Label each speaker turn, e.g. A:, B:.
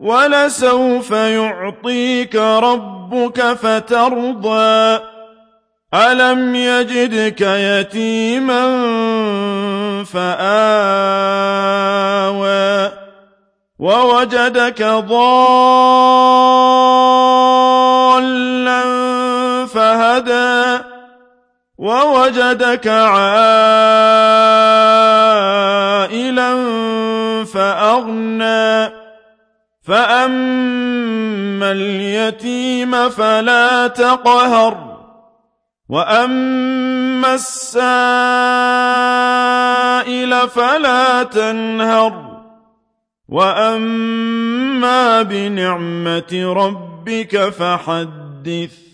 A: ولسوف يعطيك ربك فترضى. ألم يجدك يتيما فآوى. ووجدك ضالا فهدى. ووجدك عائلا فأغنى. فأما اليتيم فلا تقهر وأما السائل فلا تنهر وأما بنعمة ربك فحدث